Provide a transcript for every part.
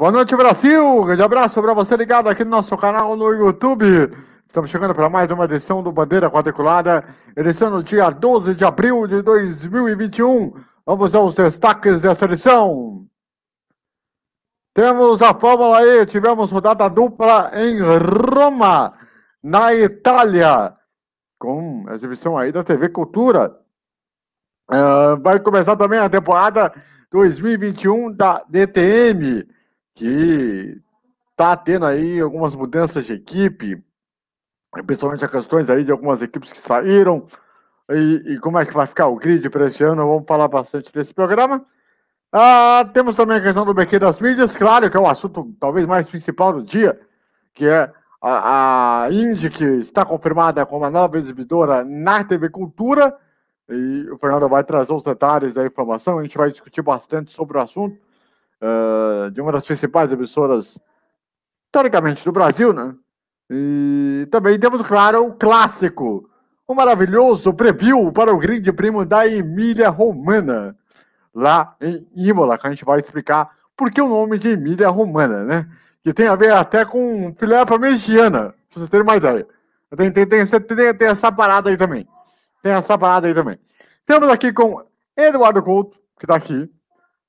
Boa noite, Brasil! Grande abraço para você ligado aqui no nosso canal no YouTube. Estamos chegando para mais uma edição do Bandeira Quadriculada, edição no dia 12 de abril de 2021. Vamos aos destaques dessa edição. Temos a Fórmula aí, tivemos rodada dupla em Roma, na Itália, com exibição aí da TV Cultura. Uh, vai começar também a temporada 2021 da DTM, que está tendo aí algumas mudanças de equipe, principalmente as questões aí de algumas equipes que saíram, e, e como é que vai ficar o grid para esse ano, vamos falar bastante desse programa. Ah, temos também a questão do BQ das mídias, claro, que é o assunto talvez mais principal do dia, que é a, a Indy, que está confirmada como a nova exibidora na TV Cultura, e o Fernando vai trazer os detalhes da informação, a gente vai discutir bastante sobre o assunto, uh, de uma das principais emissoras, teoricamente, do Brasil, né? E também temos, claro, o clássico, o maravilhoso preview para o grid primo da Emília Romana, lá em Imola, que a gente vai explicar por que o nome de Emília Romana, né? Que tem a ver até com filé parmegiana, pra vocês terem uma ideia. Tem, tem, tem, tem, tem essa parada aí também. Tem essa parada aí também. Temos aqui com Eduardo Couto, que está aqui.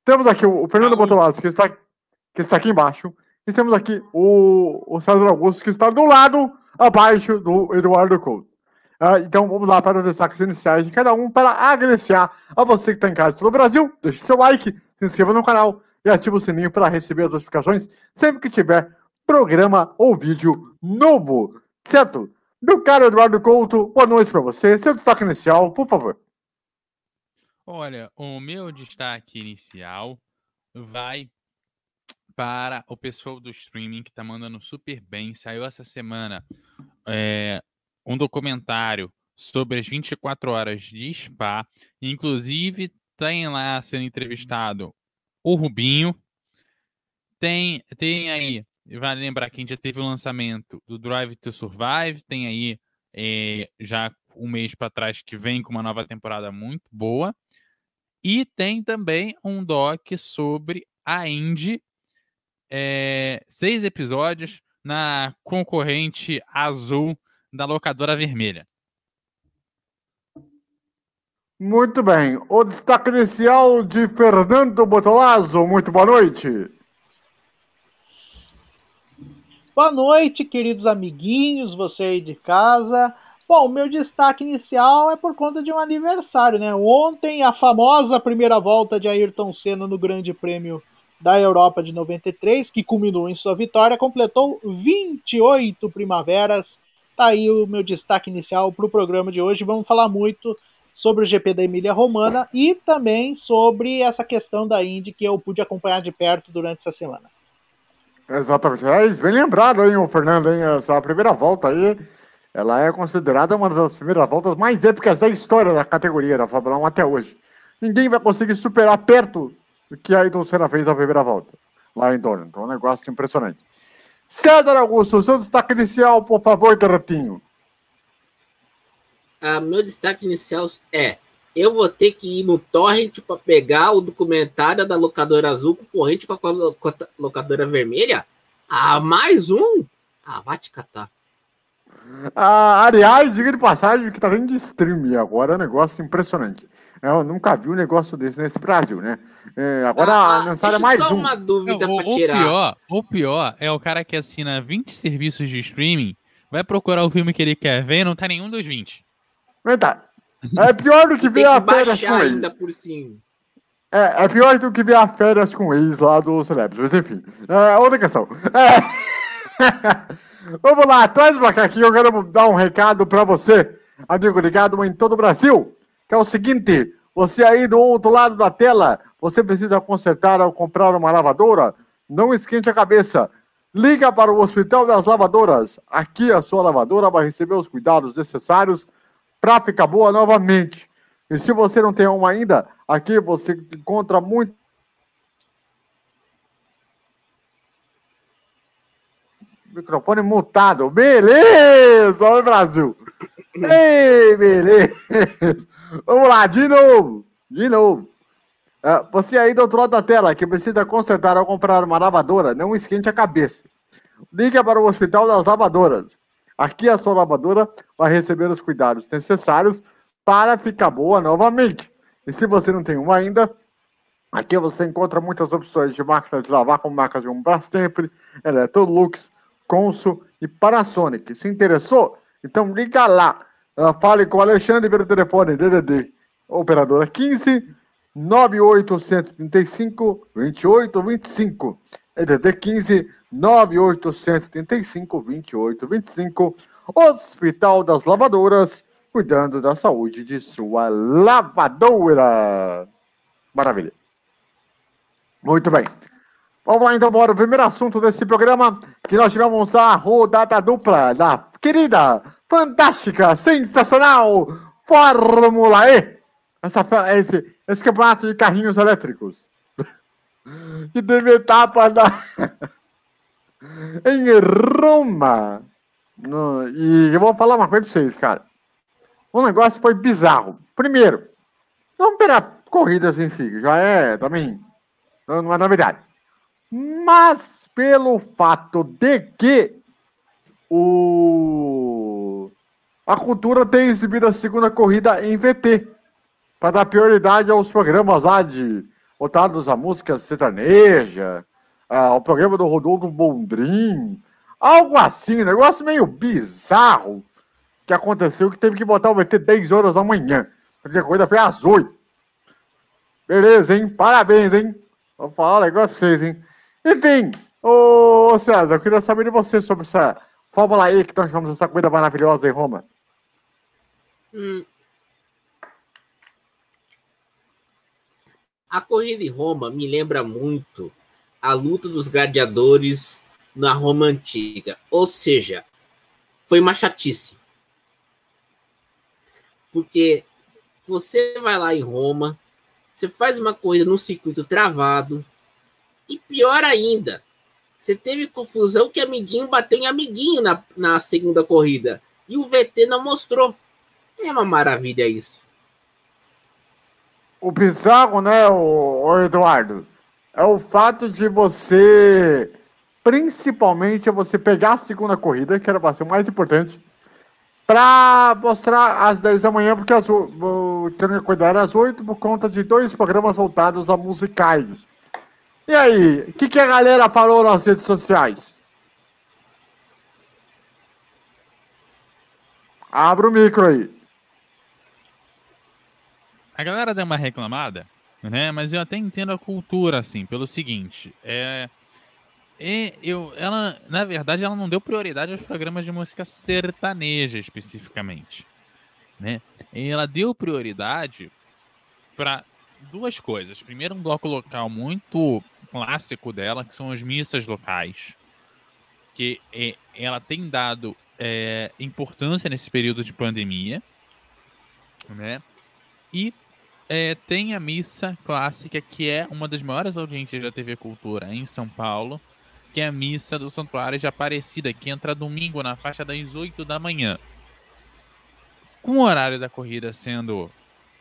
Temos aqui o, Fernando Botolazzi, que está, que está aqui embaixo. E temos aqui o, o César Augusto, que está do lado abaixo do Eduardo Couto. Uh, então vamos lá para os destaques iniciais de cada um para agradecer a você que está em casa pelo Brasil. Deixe seu like, se inscreva no canal e ative o sininho para receber as notificações sempre que tiver programa ou vídeo novo. Certo? Meu caro Eduardo Couto, boa noite para você. Seu destaque inicial, por favor. Olha, o meu destaque inicial vai para o pessoal do streaming que está mandando super bem. Saiu essa semana é, um documentário sobre as 24 horas de Spa. Inclusive, tem lá sendo entrevistado o Rubinho. Tem, tem aí, vale lembrar que a gente já teve o lançamento do Drive to Survive. Tem aí é, já um mês para trás que vem com uma nova temporada muito boa. E tem também um doc sobre a Indy. É, seis episódios na concorrente azul da locadora vermelha. Muito bem. O destaque inicial de Fernando Botolazzo. Muito boa noite. Boa noite, queridos amiguinhos, você aí de casa. Bom, meu destaque inicial é por conta de um aniversário, né? Ontem, a famosa primeira volta de Ayrton Senna no Grande Prêmio da Europa de 93, que culminou em sua vitória, completou 28 primaveras Tá aí o meu destaque inicial para o programa de hoje. Vamos falar muito sobre o GP da Emília Romana e também sobre essa questão da Indy que eu pude acompanhar de perto durante essa semana. Exatamente. É bem lembrado aí, o Fernando, hein? Essa primeira volta aí, ela é considerada uma das primeiras voltas mais épicas da história da categoria da Fórmula 1 até hoje. Ninguém vai conseguir superar perto do que a Ayrton Senna fez na primeira volta, lá em Dornan. Então, é um negócio impressionante. César Augusto, seu destaque inicial, por favor, Garrotinho. Ah, meu destaque inicial é: eu vou ter que ir no Torrent para pegar o documentário da locadora azul concorrente com a locadora vermelha? Ah, mais um? Ah, vai te catar. Ah, aliás, diga de passagem que tá vendo de stream agora, é um negócio impressionante. Eu nunca vi um negócio desse nesse Brasil, né? É, agora ah, a mensagem é mais só um. uma dúvida para tirar. O pior, o pior é o cara que assina 20 serviços de streaming, vai procurar o filme que ele quer ver e não tá nenhum dos 20. Verdade. É pior do que ver a férias com ainda ex. por cima. É, é pior do que ver a férias com ex lá do Celebs, mas enfim. É outra questão. É... Vamos lá, traz pra cá eu quero dar um recado pra você, amigo ligado em todo o Brasil, que é o seguinte, você aí do outro lado da tela, você precisa consertar ou comprar uma lavadora? Não esquente a cabeça. Liga para o Hospital das Lavadoras. Aqui a sua lavadora vai receber os cuidados necessários para ficar boa novamente. E se você não tem uma ainda, aqui você encontra muito. Microfone mutado. Beleza! Oi, Brasil! Ei, beleza! Vamos lá, de novo! De novo! Uh, você aí do outro lado da tela que precisa consertar ou comprar uma lavadora, não esquente a cabeça. Liga para o Hospital das Lavadoras. Aqui a sua lavadora vai receber os cuidados necessários para ficar boa novamente. E se você não tem uma ainda, aqui você encontra muitas opções de máquinas de lavar, como marcas de um Brastemp, Electrolux, Consul e Panasonic. Se interessou? Então liga lá. Uh, fale com o Alexandre pelo telefone DDD operadora 15 9835 2825. EDD 15 9835 2825. Hospital das Lavadoras, cuidando da saúde de sua lavadora. Maravilha. Muito bem. Vamos lá então, bora. O primeiro assunto desse programa que nós tivemos a rodada dupla da querida, fantástica, sensacional Fórmula E. Essa, esse, esse campeonato de carrinhos elétricos. que teve etapa da... em Roma. No, e eu vou falar uma coisa pra vocês, cara. O negócio foi bizarro. Primeiro, vamos pegar corridas em si, já é também não é novidade. Mas pelo fato de que o a cultura tem exibido a segunda corrida em VT para dar prioridade aos programas lá de voltados a música sertaneja, ao programa do Rodolfo Bondrin, algo assim, negócio meio bizarro que aconteceu que teve que botar o VT 10 horas da manhã, porque a corrida foi às 8. Beleza, hein? Parabéns, hein? Vou falar um negócio pra vocês, hein? Enfim, ô César, eu queria saber de você sobre essa Fórmula E que nós chamamos essa corrida maravilhosa em Roma. Hum, A corrida em Roma me lembra muito a luta dos gladiadores na Roma antiga. Ou seja, foi uma chatice. Porque você vai lá em Roma, você faz uma corrida num circuito travado, e pior ainda, você teve confusão que amiguinho bateu em amiguinho na, na segunda corrida. E o VT não mostrou. É uma maravilha isso o bizarro, né, o, o Eduardo, é o fato de você, principalmente, você pegar a segunda corrida, que era para ser o mais importante, para mostrar às 10 da manhã, porque as, o treino de cuidar às 8 por conta de dois programas voltados a musicais. E aí, o que, que a galera falou nas redes sociais? Abra o micro aí. A galera deu uma reclamada, né? Mas eu até entendo a cultura, assim, pelo seguinte. É, eu, ela, na verdade, ela não deu prioridade aos programas de música sertaneja especificamente, né? E ela deu prioridade para duas coisas. Primeiro, um bloco local muito clássico dela, que são as missas locais, que é, ela tem dado é, importância nesse período de pandemia, né? E é, tem a missa clássica, que é uma das maiores audiências da TV Cultura em São Paulo, que é a missa do Santuário de Aparecida, que entra domingo na faixa das 8 da manhã. Com o horário da corrida sendo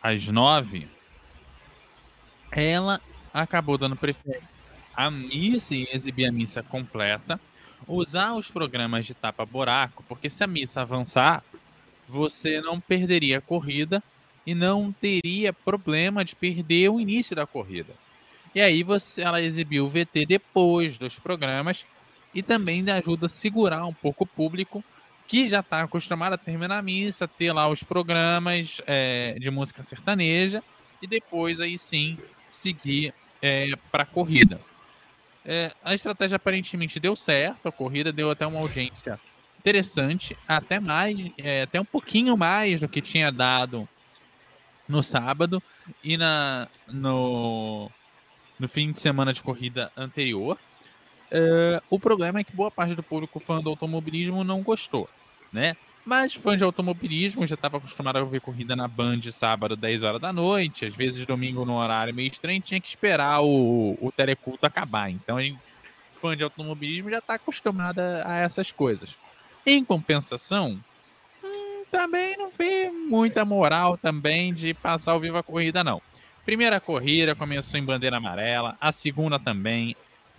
às 9, ela acabou dando preferência à missa e exibir a missa completa, usar os programas de tapa-buraco, porque se a missa avançar, você não perderia a corrida e não teria problema de perder o início da corrida. E aí você, ela exibiu o VT depois dos programas e também ajuda a segurar um pouco o público que já está acostumado a terminar a missa, ter lá os programas é, de música sertaneja e depois aí sim seguir é, para a corrida. É, a estratégia aparentemente deu certo, a corrida deu até uma audiência interessante, até mais, é, até um pouquinho mais do que tinha dado no sábado e na, no, no fim de semana de corrida anterior. Uh, o problema é que boa parte do público fã do automobilismo não gostou, né? Mas fã de automobilismo já estava acostumado a ver corrida na Band sábado, 10 horas da noite, às vezes domingo no horário meio estranho, tinha que esperar o, o teleculto acabar. Então, fã de automobilismo já está acostumado a essas coisas. Em compensação, também não vi muita moral também de passar ao vivo a corrida, não. Primeira corrida começou em bandeira amarela, a segunda também.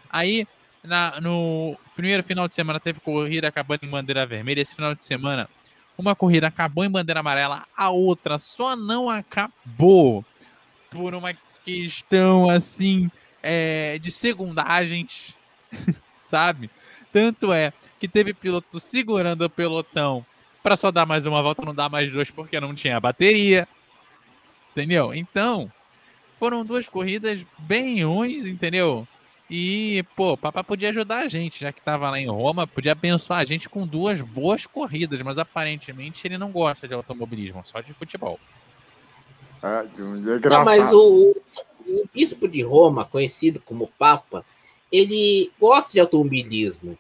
Aí, na, no primeiro final de semana teve corrida acabando em bandeira vermelha. Esse final de semana, uma corrida acabou em bandeira amarela, a outra só não acabou por uma questão assim é, de segundagens, sabe? Tanto é que teve piloto segurando o pelotão para só dar mais uma volta, não dar mais duas porque não tinha bateria. Entendeu? Então, foram duas corridas bem ruins, entendeu? E, pô, o Papa podia ajudar a gente, já que tava lá em Roma, podia abençoar a gente com duas boas corridas, mas aparentemente ele não gosta de automobilismo, só de futebol. É, de um Não, mas o, o bispo de Roma, conhecido como Papa, ele gosta de automobilismo.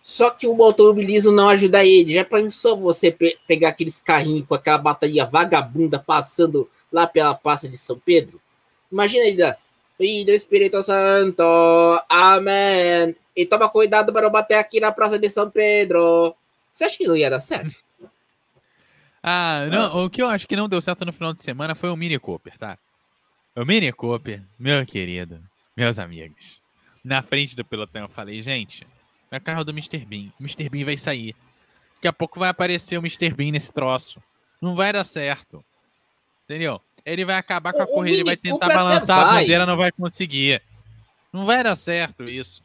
Só que o automobilismo não ajuda ele. Já pensou você pe- pegar aqueles carrinhos com aquela bateria vagabunda passando lá pela Praça de São Pedro? Imagina ele lá. Filho Espírito Santo, amém. E toma cuidado para não bater aqui na Praça de São Pedro. Você acha que não ia dar certo? Ah, não, o que eu acho que não deu certo no final de semana foi o Mini Cooper, tá? O Mini Cooper, meu querido, meus amigos. Na frente do pelotão eu falei, gente, é carro do Mr. Bean. Mr. Bean vai sair. Daqui a pouco vai aparecer o Mr. Bean nesse troço. Não vai dar certo. Entendeu? Ele vai acabar com a O- corrida, ele vai tentar balançar a vai. bandeira, não vai conseguir. Não vai dar certo isso.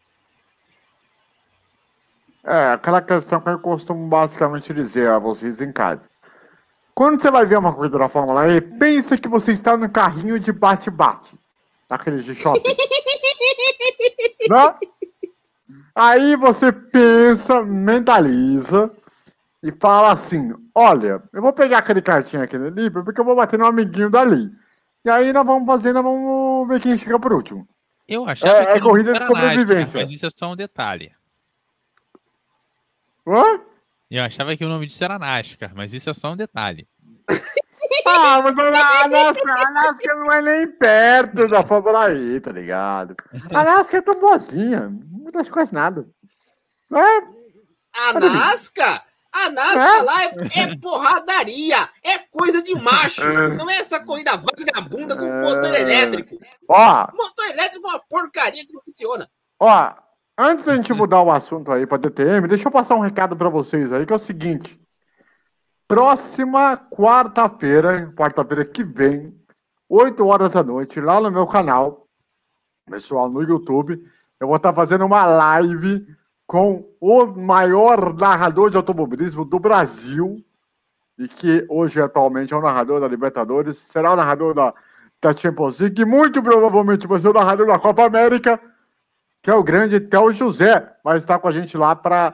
É, aquela questão que eu costumo basicamente dizer a vocês em casa. Quando você vai ver uma corrida da Fórmula E, pensa que você está no carrinho de bate-bate. Daqueles de shopping. Né? Aí você pensa, mentaliza e fala assim: olha, eu vou pegar aquele cartinho aqui ali, porque eu vou bater no amiguinho dali. E aí nós vamos fazer, nós vamos ver quem chega por último. Eu achava É- é que não corrida de era NASCAR, sobrevivência. mas isso é só um detalhe. Hã? Eu achava que o nome disso era NASCAR, mas isso é só um detalhe. Ah, mas a Alaska, a Alaska não é nem perto da Fórmula E, tá ligado? A Alaska é tão boazinha, não das quase nada. É, A Olha ali. Nasca? A Nasca É? lá é, é porradaria, é coisa de macho. Não é essa corrida vagabunda com É. motor elétrico. ó, Motor elétrico é uma porcaria que não funciona. ó, antes da gente mudar o assunto aí pra DTM, deixa eu passar um recado pra vocês aí, que é o seguinte. Próxima quarta-feira, quarta-feira que vem, 8 horas da noite, lá no meu canal, pessoal, no YouTube, eu vou estar fazendo uma live com o maior narrador de automobilismo do Brasil, e que hoje atualmente é o narrador da Libertadores, será o narrador da, da Champions League, e muito provavelmente vai ser o narrador da Copa América, que é o grande Theo José, vai estar com a gente lá para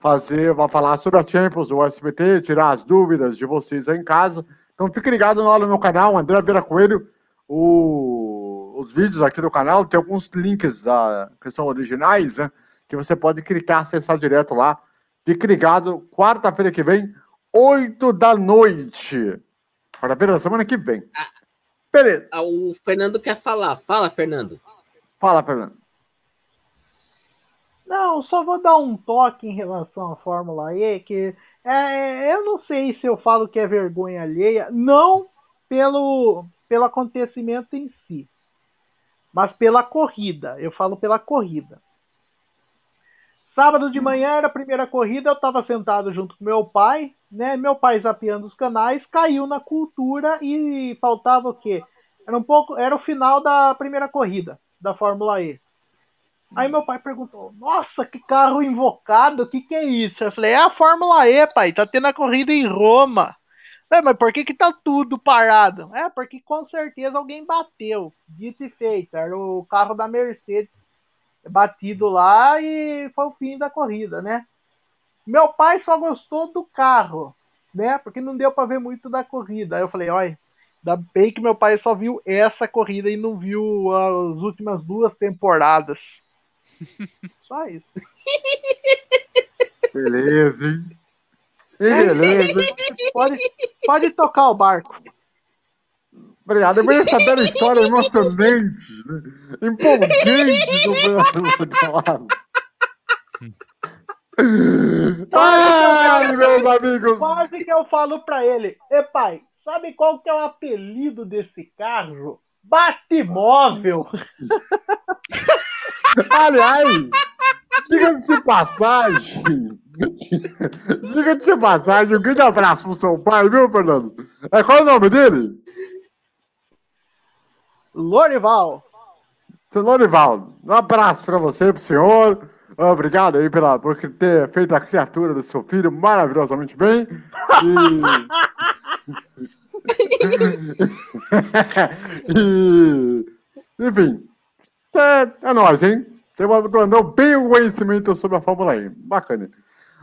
fazer, vai falar sobre a Champions do SBT, tirar as dúvidas de vocês aí em casa. Então fique ligado lá no meu canal, André Vera Coelho, o- os vídeos aqui do canal, tem alguns links da, que são originais, né? Que você pode clicar, acessar direto lá. Fique ligado, quarta-feira que vem, 8 da noite. Quarta-feira da semana que vem. Beleza. Ah, O Fernando quer falar. Fala, Fernando. Fala, Fernando. Não, só vou dar um toque em relação à Fórmula E, que é, eu não sei se eu falo que é vergonha alheia, não pelo, pelo acontecimento em si, mas pela corrida. Eu falo pela corrida. Sábado de manhã era a primeira corrida, eu estava sentado junto com meu pai, né? Meu pai zapeando os canais, caiu na cultura e faltava o quê? Era um pouco, era o final da primeira corrida da Fórmula E. Aí meu pai perguntou: Nossa, que carro invocado, o que, que é isso? Eu falei: É a Fórmula E, pai, tá tendo a corrida em Roma. É, mas por que, que tá tudo parado? É, porque com certeza alguém bateu. Dito e feito, era o carro da Mercedes batido lá e foi o fim da corrida, né? Meu pai só gostou do carro, né? Porque não deu para ver muito da corrida. Aí eu falei: Olha, ainda bem que meu pai só viu essa corrida e não viu as últimas duas temporadas. Só isso. Beleza, hein? Beleza. Pode, pode tocar o barco. Obrigado. Depois dessa bela história emocionante, né? empolgante do Fernando Ai, meus amigos. Quase que eu falo pra ele: E pai, sabe qual que é o apelido desse carro? Batmóvel! Aliás, diga-se passagem. Diga-se passagem, um grande abraço pro seu pai, viu, Fernando? É, qual é o nome dele? Lorival. Seu Lorival, um abraço pra você, pro senhor. Obrigado aí pela, por ter feito a criatura do seu filho maravilhosamente bem. E... e enfim, é, é nóis, hein? Você mandou bem o conhecimento sobre a Fórmula E. Bacana.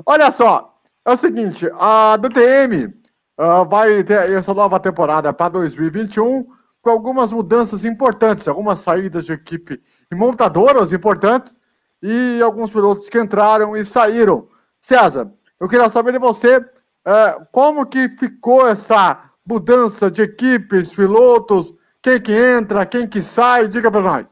Olha só, é o seguinte, a DTM uh, ah, vai ter essa nova temporada para 2021 com algumas mudanças importantes, algumas saídas de equipe e montadoras importantes e alguns pilotos que entraram e saíram. César, eu queria saber de você uh, como que ficou essa mudança de equipes, pilotos, quem que entra, quem que sai, diga para nós.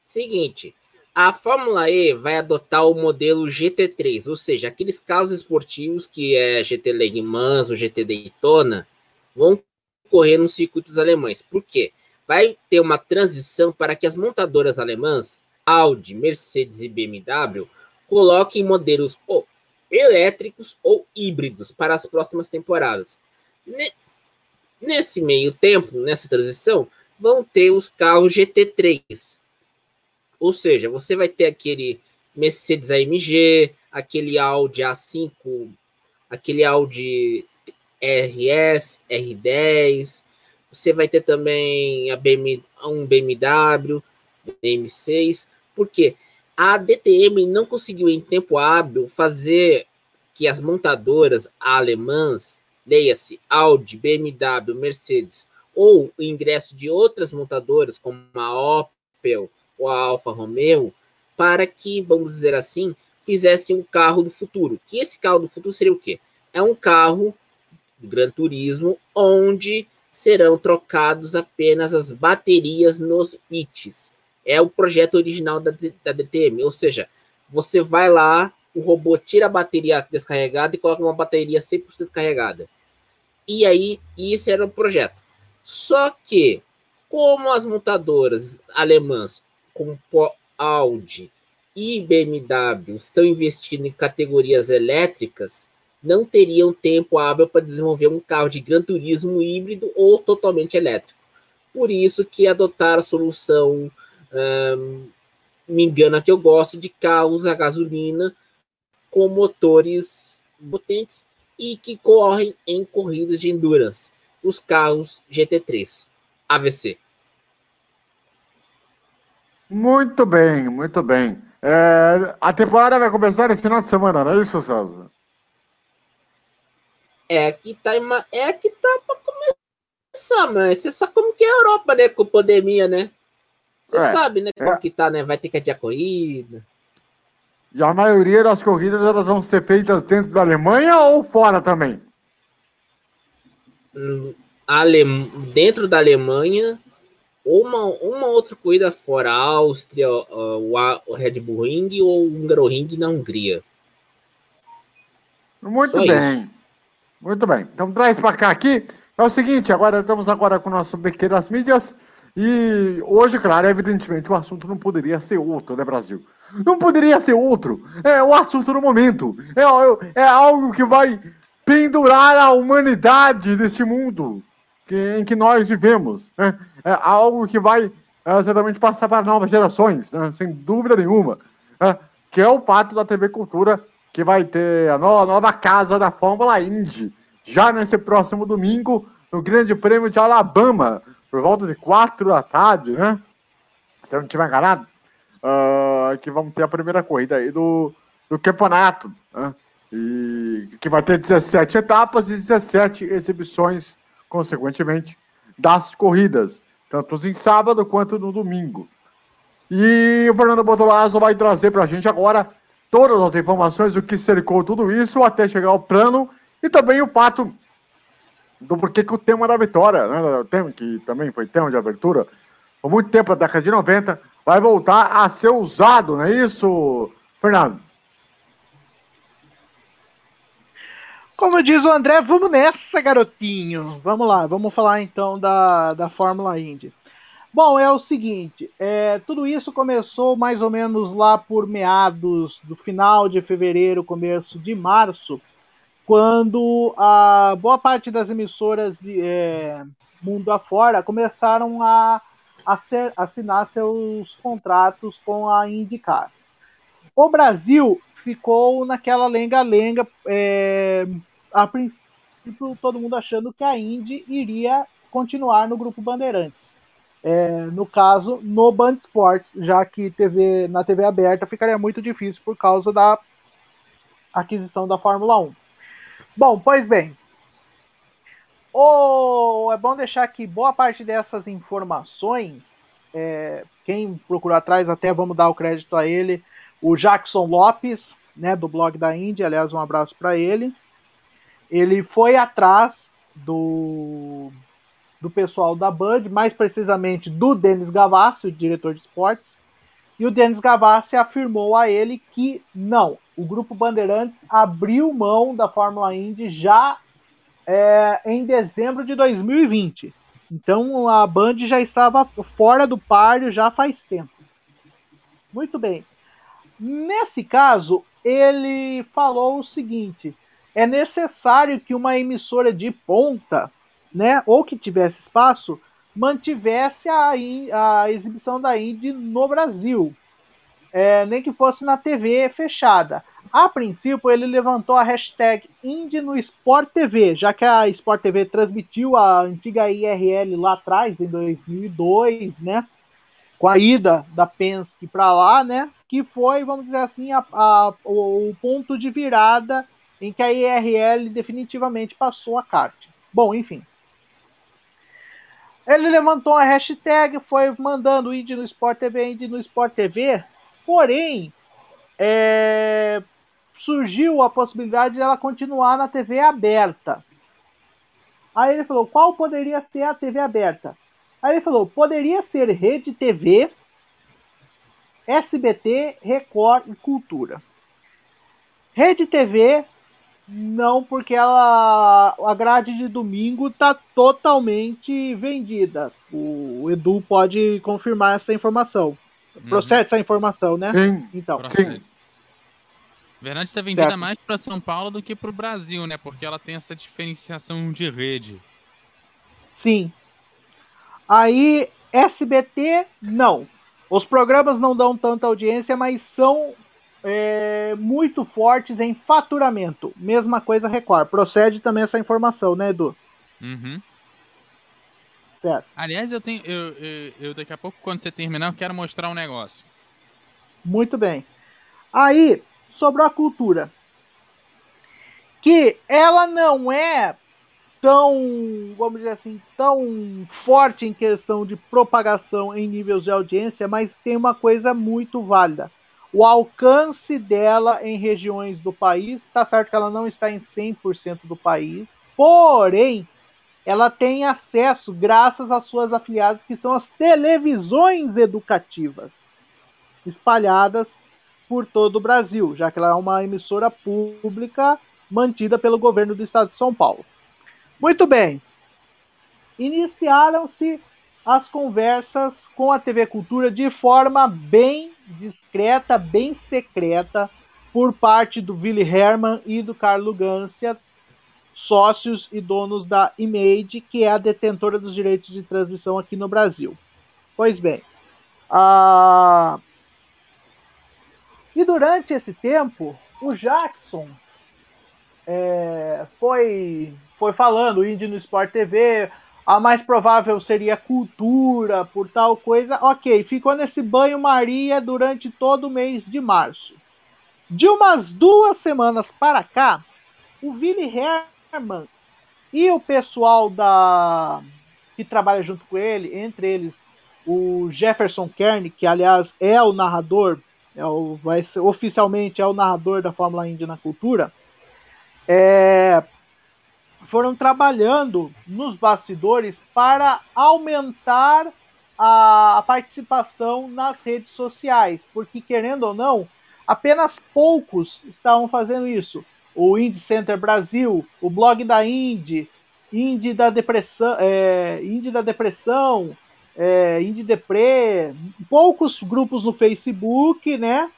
Seguinte, a Fórmula E vai adotar o modelo GT3, ou seja, aqueles carros esportivos que é GT Le Mans, o GT Daytona, vão correr nos circuitos alemães. Por quê? Vai ter uma transição para que as montadoras alemãs, Audi, Mercedes e BMW, coloquem modelos ou elétricos ou híbridos para as próximas temporadas. Nesse meio tempo, nessa transição, vão ter os carros GT3, ou seja, você vai ter aquele Mercedes AMG, aquele Audi A5, aquele Audi RS, R10, você vai ter também a BMW, um BMW, M6, porque a DTM não conseguiu em tempo hábil fazer que as montadoras alemãs, leia-se Audi, BMW, Mercedes, ou o ingresso de outras montadoras como a Opel, ou a Alfa Romeo para que, vamos dizer assim, fizessem um carro do futuro. Que esse carro do futuro seria o quê? É um carro do Gran Turismo onde serão trocados apenas as baterias nos pits. É o projeto original da, da DTM, ou seja, você vai lá, o robô tira a bateria descarregada e coloca uma bateria 100% carregada. E aí, isso era o projeto. Só que, como as montadoras alemãs como Audi e BMW estão investindo em categorias elétricas, não teriam tempo hábil para desenvolver um carro de gran turismo híbrido ou totalmente elétrico. Por isso que adotaram a solução, me engana que eu gosto, de carros a gasolina com motores potentes e que correm em corridas de endurance, os carros GT3 AVC. Muito bem, muito bem. É, a temporada vai começar esse final de semana, não é isso, César? É que tá, é que tá pra começar, mas você sabe como que é a Europa, né? Com pandemia, né? Você é, sabe, né? Como é. que tá, né? Vai ter que adiar corrida. E a maioria das corridas elas vão ser feitas dentro da Alemanha ou fora também? Hum. Dentro da Alemanha uma, uma outra corrida fora, a Áustria, o, o Red Bull Ring ou o Húngaro Ring na Hungria. Muito Só bem. Isso. Muito bem. Então traz para cá aqui. É o seguinte, agora estamos agora com o nosso BQ das mídias. E hoje, claro, evidentemente, o assunto não poderia ser outro, né, Brasil? Não poderia ser outro. É o assunto do momento. É, é algo que vai pendurar a humanidade deste mundo em que nós vivemos. Né? É algo que vai é, certamente passar para novas gerações, né? sem dúvida nenhuma. Né? Que é o fato da TV Cultura, que vai ter a nova, casa da Fórmula Indy, já nesse próximo domingo, no Grande Prêmio de Alabama, por volta de quatro da tarde, né? Se eu não estiver enganado, uh, que vamos ter a primeira corrida aí do, do campeonato, né? E que vai ter 17 etapas e 17 exibições consequentemente, das corridas, tanto em sábado quanto no domingo. E o Fernando Botolazzo vai trazer para a gente agora todas as informações do que cercou tudo isso até chegar ao plano e também o pato do porquê que o tema da vitória, né, o tema que também foi tema de abertura, por muito tempo, da década de 90, vai voltar a ser usado, não é isso, Fernando? Como diz o André, vamos nessa, garotinho. Vamos lá, vamos falar então da, da Fórmula Indy. Bom, é o seguinte, é, tudo isso começou mais ou menos lá por meados do final de fevereiro, começo de março, quando a boa parte das emissoras de é, mundo afora começaram a, a ser, assinar seus contratos com a IndyCar. O Brasil ficou naquela lenga-lenga, é, a princípio todo mundo achando que a Indy iria continuar no grupo Bandeirantes. É, no caso, no Band Sports, já que TV, na TV aberta ficaria muito difícil por causa da aquisição da Fórmula 1. Bom, pois bem, oh, é bom deixar que boa parte dessas informações, é, quem procurou atrás, até vamos dar o crédito a ele, o Jackson Lopes, né, do blog da Índia, aliás, um abraço para ele. Ele foi atrás do, do pessoal da Band, mais precisamente do Denis Gavassi, o diretor de esportes, e o Denis Gavassi afirmou a ele que não, o grupo Bandeirantes abriu mão da Fórmula Indy já é, em dezembro de 2020. Então a Band já estava fora do páreo já faz tempo. Muito bem. Nesse caso, ele falou o seguinte: é necessário que uma emissora de ponta, né, ou que tivesse espaço, mantivesse a, a exibição da Indy no Brasil, é, nem que fosse na TV fechada. A princípio, ele levantou a hashtag Indy no Sport TV, já que a Sport TV transmitiu a antiga IRL lá atrás, em 2002, né? Com a ida da Penske para lá, né? Que foi, vamos dizer assim, a, a, o, o ponto de virada em que a IRL definitivamente passou a kart. Bom, enfim. Ele levantou a hashtag, foi mandando Indy no Sport TV, Indy no Sport TV, porém, é, surgiu a possibilidade de ela continuar na TV aberta. Aí ele falou: qual poderia ser a TV aberta? Aí ele falou: poderia ser Rede TV, SBT, Record e Cultura. Rede TV, não, porque ela, a grade de domingo está totalmente vendida. O Edu pode confirmar essa informação. Uhum. Procede essa informação, né? Sim. Então. Sim. Verdade está vendida certo. mais para São Paulo do que para o Brasil, né? Porque ela tem essa diferenciação de rede. Sim. Aí, SBT, não. Os programas não dão tanta audiência, mas são é, muito fortes em faturamento. Mesma coisa Record. Procede também essa informação, né, Edu? Uhum. Certo. Aliás, eu tenho. Eu, eu, eu, daqui a pouco, quando você terminar, eu quero mostrar um negócio. Muito bem. Aí, sobre a cultura. Que ela não é tão, vamos dizer assim, tão forte em questão de propagação em níveis de audiência, mas tem uma coisa muito válida. O alcance dela em regiões do país, tá certo que ela não está em 100% do país, porém, ela tem acesso graças às suas afiliadas, que são as televisões educativas, espalhadas por todo o Brasil, já que ela é uma emissora pública mantida pelo governo do estado de São Paulo. Muito bem. Iniciaram-se as conversas com a TV Cultura de forma bem discreta, bem secreta, por parte do Willy Herman e do Carlo Gância, sócios e donos da Image, que é a detentora dos direitos de transmissão aqui no Brasil. Pois bem, a e durante esse tempo, o Jackson é, foi, foi falando, Indy no Sport TV, a mais provável seria cultura, por tal coisa. Ok, ficou nesse banho-maria durante todo o mês de março. De umas duas semanas para cá, o Willy Herman e o pessoal da que trabalha junto com ele, entre eles o Jefferson Kern, que aliás é o narrador é o, vai ser, oficialmente é o narrador da Fórmula Indy na cultura, é, foram trabalhando nos bastidores para aumentar a, a participação nas redes sociais, porque querendo ou não, apenas poucos estavam fazendo isso. o Indie Center Brasil, o blog da Indie, Indie da Depressão, é, Indie da Depressão, é, Indie Depre, poucos grupos no Facebook, né?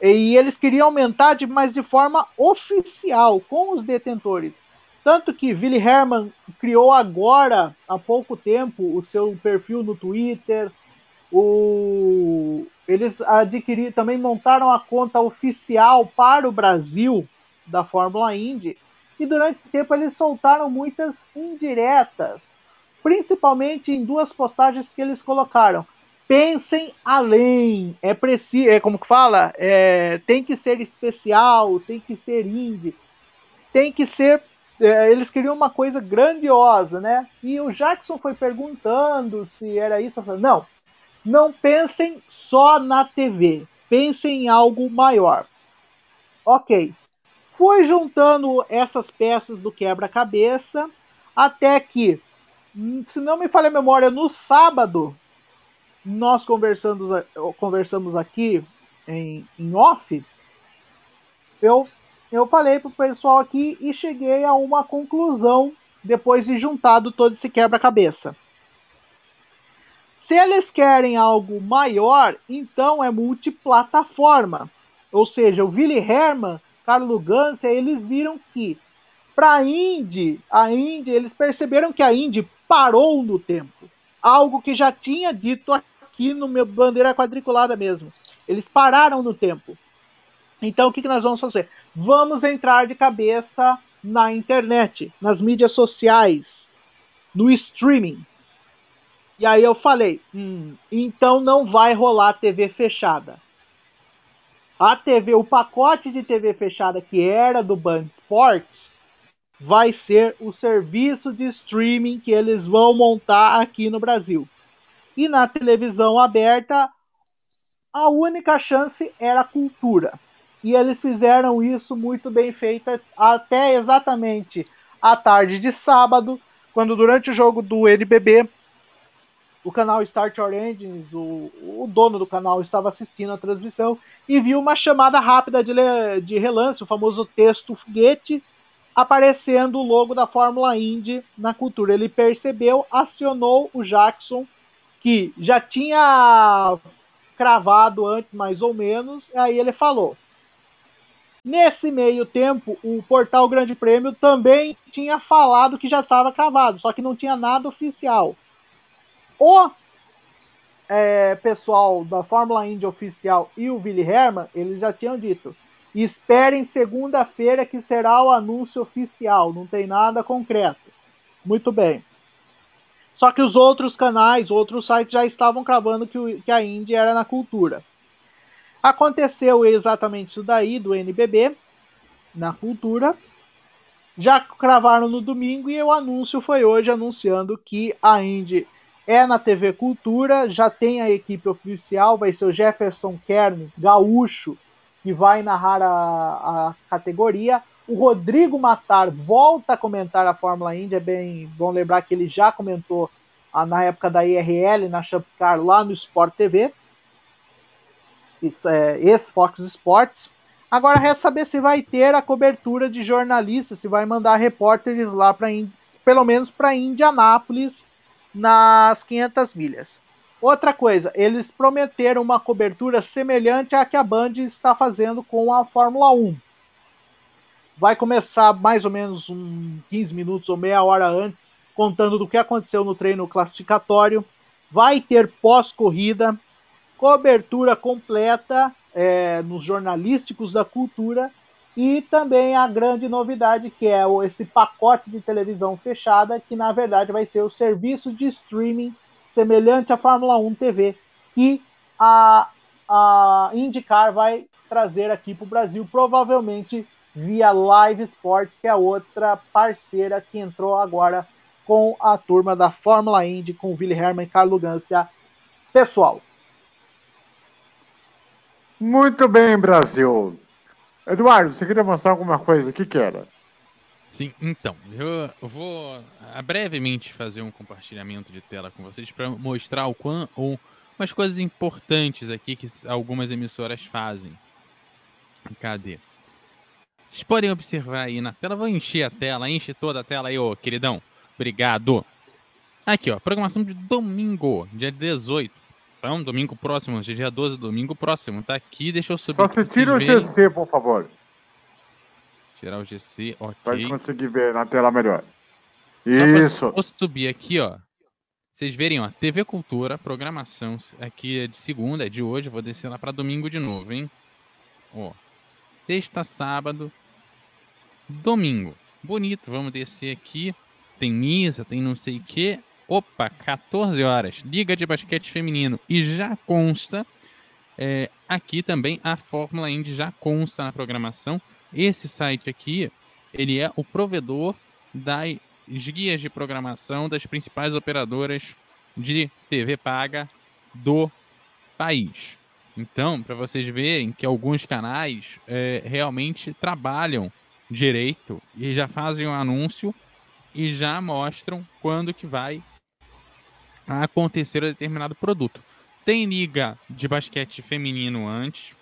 E eles queriam aumentar, de, mas de forma oficial, com os detentores. Tanto que Willy Herman criou agora, há pouco tempo, o seu perfil no Twitter. O... Eles adquiriram, também montaram a conta oficial para o Brasil da Fórmula Indy. E durante esse tempo eles soltaram muitas indiretas, principalmente em duas postagens que eles colocaram. Pensem além, é preciso, é como que fala, é, tem que ser especial, tem que ser indie, tem que ser eles queriam uma coisa grandiosa, né? E o Jackson foi perguntando se era isso. Falei, não, não pensem só na TV, pensem em algo maior. Ok. Foi juntando essas peças do quebra-cabeça até que, se não me falha a memória, no sábado nós conversamos, conversamos aqui em, em off. Eu eu falei pro pessoal aqui e cheguei a uma conclusão depois de juntado todo esse quebra-cabeça. Se eles querem algo maior, então é multiplataforma. Ou seja, o Willy Herman, Carlo Gansia, eles viram que para a Indy, a Indy, eles perceberam que a Indy parou no tempo. Algo que já tinha dito aqui no meu bandeira quadriculada mesmo. Eles pararam no tempo. Então o que, que nós vamos fazer? Vamos entrar de cabeça na internet, nas mídias sociais, no streaming. E aí eu falei, hum, então não vai rolar TV fechada. A TV, o pacote de TV fechada que era do Band Sports, vai ser o serviço de streaming que eles vão montar aqui no Brasil. E na televisão aberta, a única chance era a cultura e eles fizeram isso muito bem feito até exatamente à tarde de sábado, quando durante o jogo do NBB o canal Start Your Engines, o, o dono do canal estava assistindo a transmissão e viu uma chamada rápida de, de relance, o famoso texto foguete, aparecendo o logo da Fórmula Indy na cultura. Ele percebeu, acionou o Jackson, que já tinha cravado antes, mais ou menos, aí ele falou: Nesse meio tempo, o portal Grande Prêmio também tinha falado que já estava cravado, só que não tinha nada oficial. O é, pessoal da Fórmula Indy oficial e o Willy Herman, eles já tinham dito: esperem segunda-feira que será o anúncio oficial, não tem nada concreto. Muito bem. Só que os outros canais, outros sites já estavam cravando que, o, que a Indy era na cultura. Aconteceu exatamente isso daí do NBB na cultura. Já cravaram no domingo e o anúncio foi hoje anunciando que a Indy é na TV Cultura, já tem a equipe oficial, vai ser o Jefferson Kern, gaúcho, que vai narrar a, a categoria. O Rodrigo Matar volta a comentar a Fórmula Indy, é bem bom lembrar que ele já comentou a, na época da IRL, na Champcar, lá no Sport TV ex-Fox Sports. Agora resta saber se vai ter a cobertura de jornalistas, se vai mandar repórteres lá para pelo menos para Indianápolis nas 500 milhas. Outra coisa, eles prometeram uma cobertura semelhante à que a Band está fazendo com a Fórmula 1. Vai começar mais ou menos um 15 minutos ou meia hora antes, contando do que aconteceu no treino classificatório. Vai ter pós-corrida, cobertura completa é, nos jornalísticos da cultura e também a grande novidade que é esse pacote de televisão fechada, que na verdade vai ser o serviço de streaming semelhante à Fórmula 1 TV, que a, a IndyCar vai trazer aqui para o Brasil, provavelmente via Live Sports, que é outra parceira que entrou agora com a turma da Fórmula Indy, com o Willi Hermann e Carlo Gancia. Pessoal, muito bem, Brasil. Eduardo, você queria mostrar alguma coisa? O que, que era? Sim, então, eu vou ah, brevemente fazer um compartilhamento de tela com vocês para mostrar o quão, ou umas coisas importantes aqui que algumas emissoras fazem. Cadê? Vocês podem observar aí na tela, vou encher a tela, enche toda a tela aí, ô queridão. Obrigado. Aqui, ó, programação de domingo, dia 18. Então, domingo próximo, hoje é dia 12, domingo próximo. Tá aqui, deixa eu subir. Só se tira o verem. GC, por favor. Tirar o GC, ok. Pra conseguir ver na tela melhor. Isso. Vou subir aqui, ó. Vocês verem, ó, TV Cultura, programação. Aqui é de segunda, é de hoje. Vou descer lá pra domingo de novo, hein? Ó. Sexta, sábado, domingo. Bonito, vamos descer aqui. Tem missa, tem não sei o que. Opa, 14 horas. Liga de basquete feminino. E já consta. é, aqui também a Fórmula Indy já consta na programação. Esse site aqui, ele é o provedor das guias de programação das principais operadoras de TV paga do país. Então, para vocês verem que alguns canais é, realmente trabalham direito e já fazem o anúncio e já mostram quando que vai acontecer um determinado produto. Tem liga de basquete feminino antes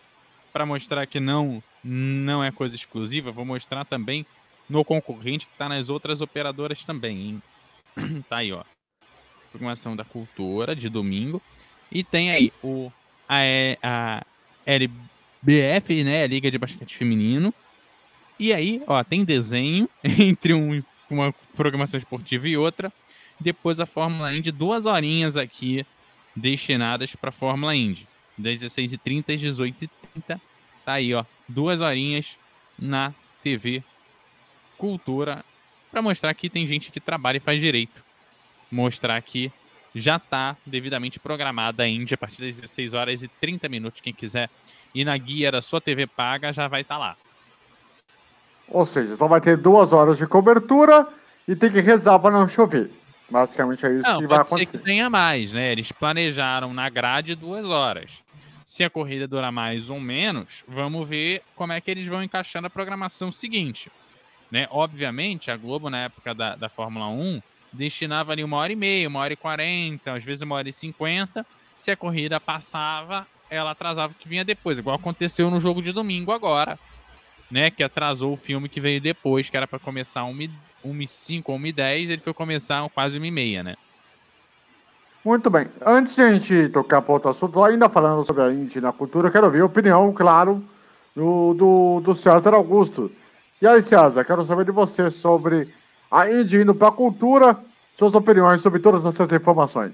para mostrar que não não é coisa exclusiva. Vou mostrar também no concorrente que está nas outras operadoras também. Hein? tá aí, ó. Programação da Cultura de domingo e tem aí o a, a LBF, né, a Liga de Basquete Feminino. E aí, ó, tem desenho entre um, uma programação esportiva e outra. Depois a Fórmula Indy, duas horinhas aqui destinadas para Fórmula Indy. Das 16h30 às 18h30. Tá aí, ó. Duas horinhas na TV Cultura. Para mostrar que tem gente que trabalha e faz direito. Mostrar que já está devidamente programada a Indy a partir das 16 horas e 30 minutos. Quem quiser ir na guia da sua TV paga já vai estar lá. Ou seja, só vai ter duas horas de cobertura e tem que rezar para não chover. Basicamente é isso Não, que vai pode ser acontecer. que tenha mais, né? Eles planejaram na grade duas horas. Se a corrida durar mais ou menos, vamos ver como é que eles vão encaixar na programação seguinte. Né? Obviamente, a Globo, na época da, da Fórmula 1, destinava ali uma hora e meia, uma hora e quarenta, às vezes uma hora e cinquenta. Se a corrida passava, ela atrasava o que vinha depois, igual aconteceu no jogo de domingo agora, né? Que atrasou o filme que veio depois, que era para começar 1h05 ou 1h10, ele foi começar quase 1h30, né? Muito bem. Antes de a gente tocar para outro assunto, ainda falando sobre a Indy na cultura, quero ver a opinião, claro, do, do, do César Augusto. E aí, César, quero saber de você sobre a Indy indo para a cultura, suas opiniões sobre todas essas informações.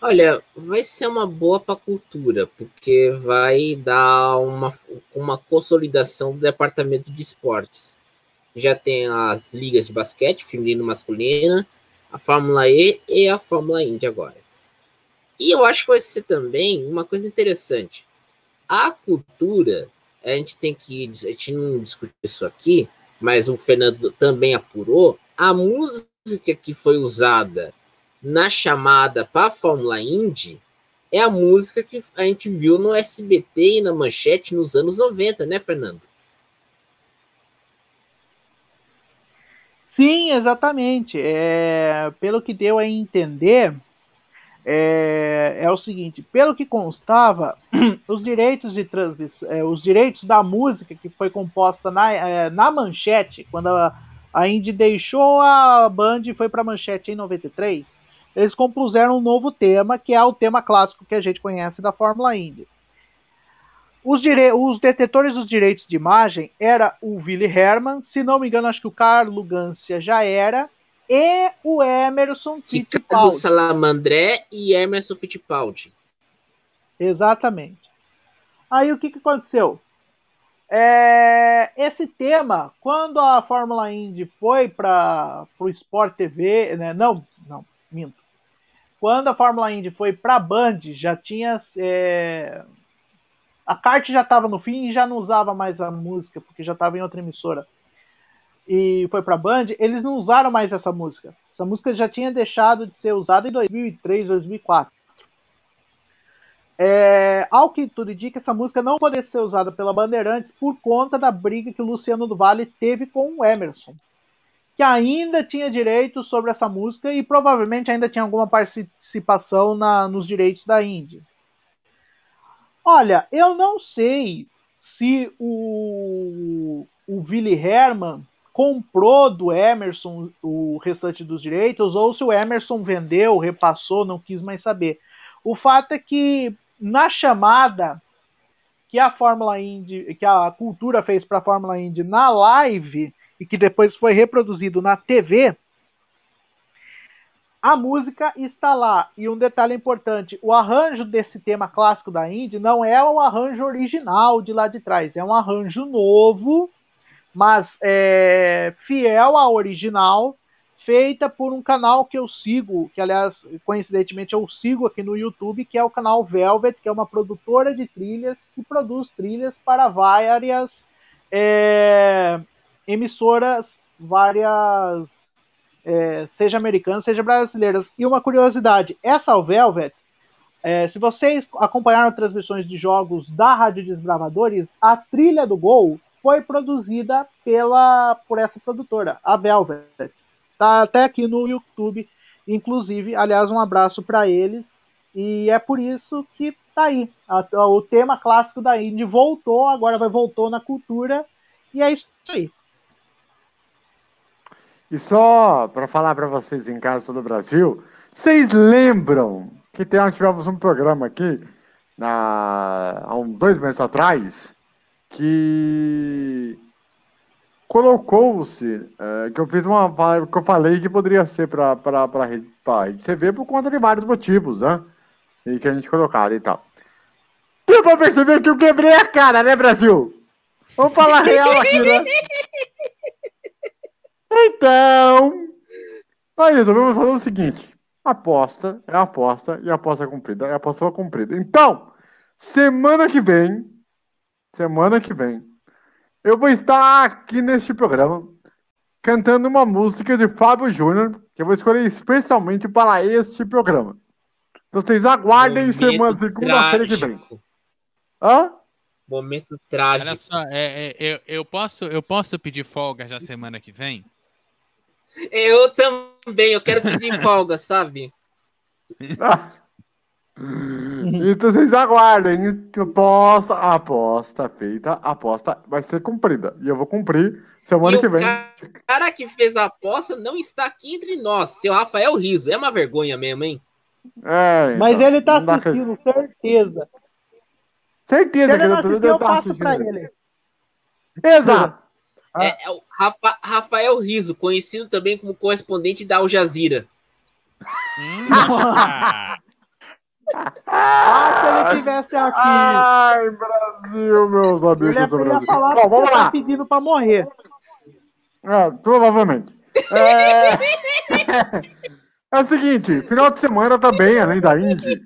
Olha, vai ser uma boa para a cultura, porque vai dar uma, uma consolidação do departamento de esportes. Já tem as ligas de basquete, feminino e masculina, a Fórmula E e a Fórmula Indy agora. E eu acho que vai ser também uma coisa interessante. A cultura, a gente tem que. A gente não discutiu isso aqui, mas o Fernando também apurou. A música que foi usada na chamada para a Fórmula Indy é a música que a gente viu no SBT e na Manchete nos anos 90, né, Fernando? Sim, exatamente. É, pelo que deu a entender, é, é o seguinte: pelo que constava, os direitos de transmissão, é, os direitos da música que foi composta na, é, na Manchete, quando a, a Indy deixou a Band e foi para a Manchete em 93, eles compuseram um novo tema, que é o tema clássico que a gente conhece da Fórmula Indy. Os, os detetores dos direitos de imagem era o Willy Herman, se não me engano, acho que o Carlo Gancia já era, e o Emerson Ricardo Fittipaldi. Salamandré e Emerson Fittipaldi. Exatamente. Aí o que, que aconteceu? É, esse tema, quando a Fórmula Indy foi para o Sport TV, né, não, não, minto. Quando a Fórmula Indy foi para a Band, já tinha. É, a kart já estava no fim e já não usava mais a música, porque já estava em outra emissora. E foi para a Band, eles não usaram mais essa música. Essa música já tinha deixado de ser usada em 2003, 2004. É, ao que tudo indica, essa música não poderia ser usada pela Bandeirantes por conta da briga que o Luciano do Vale teve com o Emerson, que ainda tinha direito sobre essa música e provavelmente ainda tinha alguma participação na, nos direitos da Indy. Olha, eu não sei se o, o Willy Herman comprou do Emerson o restante dos direitos ou se o Emerson vendeu, repassou, não quis mais saber. O fato é que na chamada que a Fórmula Indy, que a cultura fez para a Fórmula Indy na live e que depois foi reproduzido na TV, a música está lá. E um detalhe importante: o arranjo desse tema clássico da Indy não é o arranjo original de lá de trás, é um arranjo novo, mas é, fiel ao original, feita por um canal que eu sigo, que aliás, coincidentemente eu sigo aqui no YouTube, que é o canal Velvet, que é uma produtora de trilhas que produz trilhas para várias é, emissoras, várias é, seja americanas, seja brasileiras. E uma curiosidade: essa Velvet, é, se vocês acompanharam transmissões de jogos da Rádio Desbravadores, a trilha do Gol foi produzida pela por essa produtora, a Velvet. Tá até aqui no YouTube, inclusive. Aliás, um abraço para eles. E é por isso que tá aí. A, o tema clássico da Indy voltou, agora vai voltou na cultura. E é isso aí. E só para falar para vocês em casa todo o Brasil, vocês lembram que tem, nós tivemos um programa aqui na, há um, dois meses atrás que colocou-se, é, que eu fiz uma que eu falei que poderia ser para a rede, rede TV por conta de vários motivos, né? E que a gente colocaram e tal. Deu para perceber que eu quebrei a cara, né, Brasil? Vamos falar real aqui, né? Então, aí resolvemos fazer o seguinte: aposta é aposta e aposta é cumprida é aposta é cumprida. Então, semana que vem, semana que vem, eu vou estar aqui neste programa cantando uma música de Fábio Júnior que eu vou escolher especialmente para este programa. Então vocês aguardem Momento semana segunda-feira que vem. Hã? Momento trágico. Olha só, é, é, eu, eu, posso, eu posso pedir folga já semana que vem? Eu também, eu quero pedir folga, sabe? então vocês aguardem. Aposta, aposta feita, aposta vai ser cumprida. E eu vou cumprir semana e que vem. O cara que fez a aposta não está aqui entre nós. Seu Rafael Riso. É uma vergonha mesmo, hein? É, então, Mas ele tá assistindo, que... certeza. Certeza que ele tá assistindo. Eu passo pra ele. Exato. Ah. É, é o Rafa, Rafael Riso, conhecido também como correspondente da Al Jazeera. ah, se ele estivesse aqui. Ai, Brasil, meus amigos ele do Brasil. Falar Bom, vamos lá. Tá pedindo para morrer. É, provavelmente. É... é o seguinte, final de semana também, além da Indy,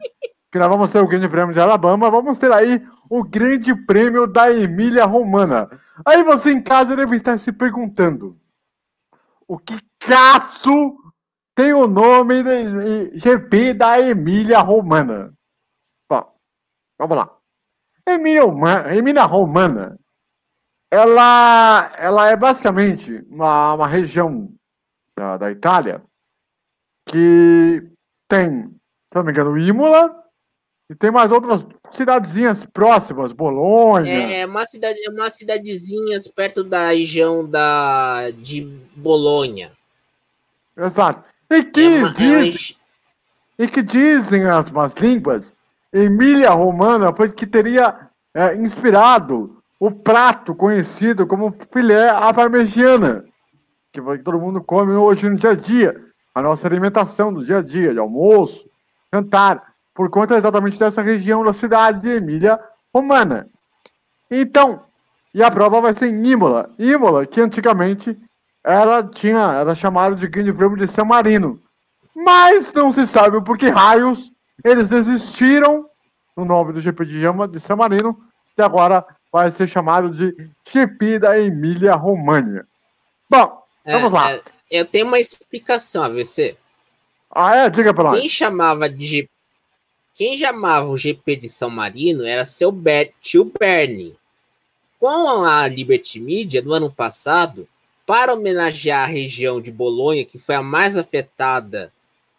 que nós vamos ter o Grande Prêmio de Alabama, vamos ter aí o Grande Prêmio da Emília Romana. Aí você em casa deve estar se perguntando: o que caço tem o nome de GP da Emília Romana? Bom, vamos lá. Emília, Emília Romana, ela, ela é basicamente uma, uma região da, da Itália que tem, se não me engano, Imola e tem mais outras cidadezinhas próximas, Bolonha. É, é uma cidade, é uma cidadezinhas perto da região da de Bolonha. Exato. E que, é uma, diz, é e que dizem as más línguas, Emília Romana foi que teria é, inspirado o prato conhecido como filé à parmegiana, que todo mundo come hoje no dia a dia, a nossa alimentação do dia a dia, de almoço, jantar por conta exatamente dessa região da cidade de Emília Romana. Então, e a prova vai ser em Imola. Imola, que antigamente ela tinha, era chamada de Grande Prêmio de San Marino. Mas não se sabe por que raios eles desistiram no nome do GP de Jama de San Marino, que agora vai ser chamado de GP da Emília Romagna. Bom, é, vamos lá. É, eu tenho uma explicação, AVC. Ah, é? Diga pra lá. Quem chamava de GP quem chamava o GP de São Marino era seu Ber tio Bernie. Com a Liberty Media, no ano passado, para homenagear a região de Bolonha, que foi a mais afetada,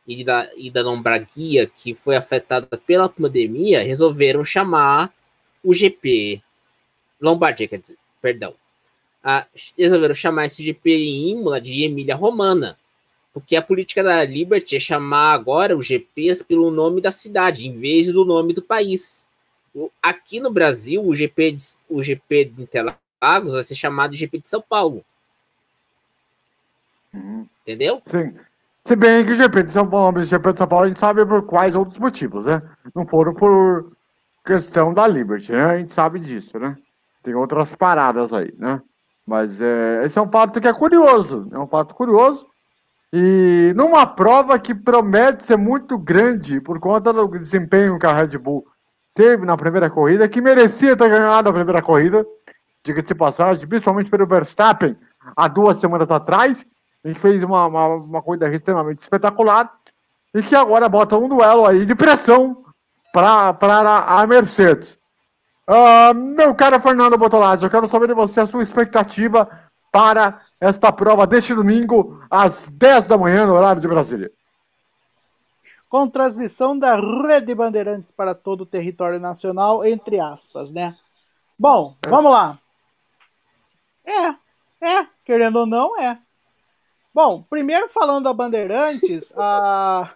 e da, e da Lombardia, que foi afetada pela pandemia, resolveram chamar o GP Lombardia, quer dizer, perdão. Ah, resolveram chamar esse GP em Imola de Emília Romana, porque a política da Liberty é chamar agora os GPs pelo nome da cidade, em vez do nome do país. Aqui no Brasil, o GP de, o GP de Interlagos vai ser chamado de GP de São Paulo. Entendeu? Sim. Se bem que o GP de São Paulo, o GP de São Paulo, a gente sabe por quais outros motivos, né? Não foram por questão da Liberty, né? A gente sabe disso, né? Tem outras paradas aí, né? Mas é, esse é um fato que é curioso, é um fato curioso. E numa prova que promete ser muito grande por conta do desempenho que a Red Bull teve na primeira corrida, que merecia ter ganhado a primeira corrida, diga-se de passagem, principalmente pelo Verstappen, há duas semanas atrás, em que fez uma, uma, uma corrida extremamente espetacular, e que agora bota um duelo aí de pressão para a Mercedes. Uh, meu caro Fernando Botolazzi, eu quero saber de você a sua expectativa para esta prova deste domingo, às 10 da manhã, no horário de Brasília. Com transmissão da Rede Bandeirantes para todo o território nacional, entre aspas, né? Bom, é. vamos lá. É, é, querendo ou não, é. Bom, primeiro falando da Bandeirantes, a.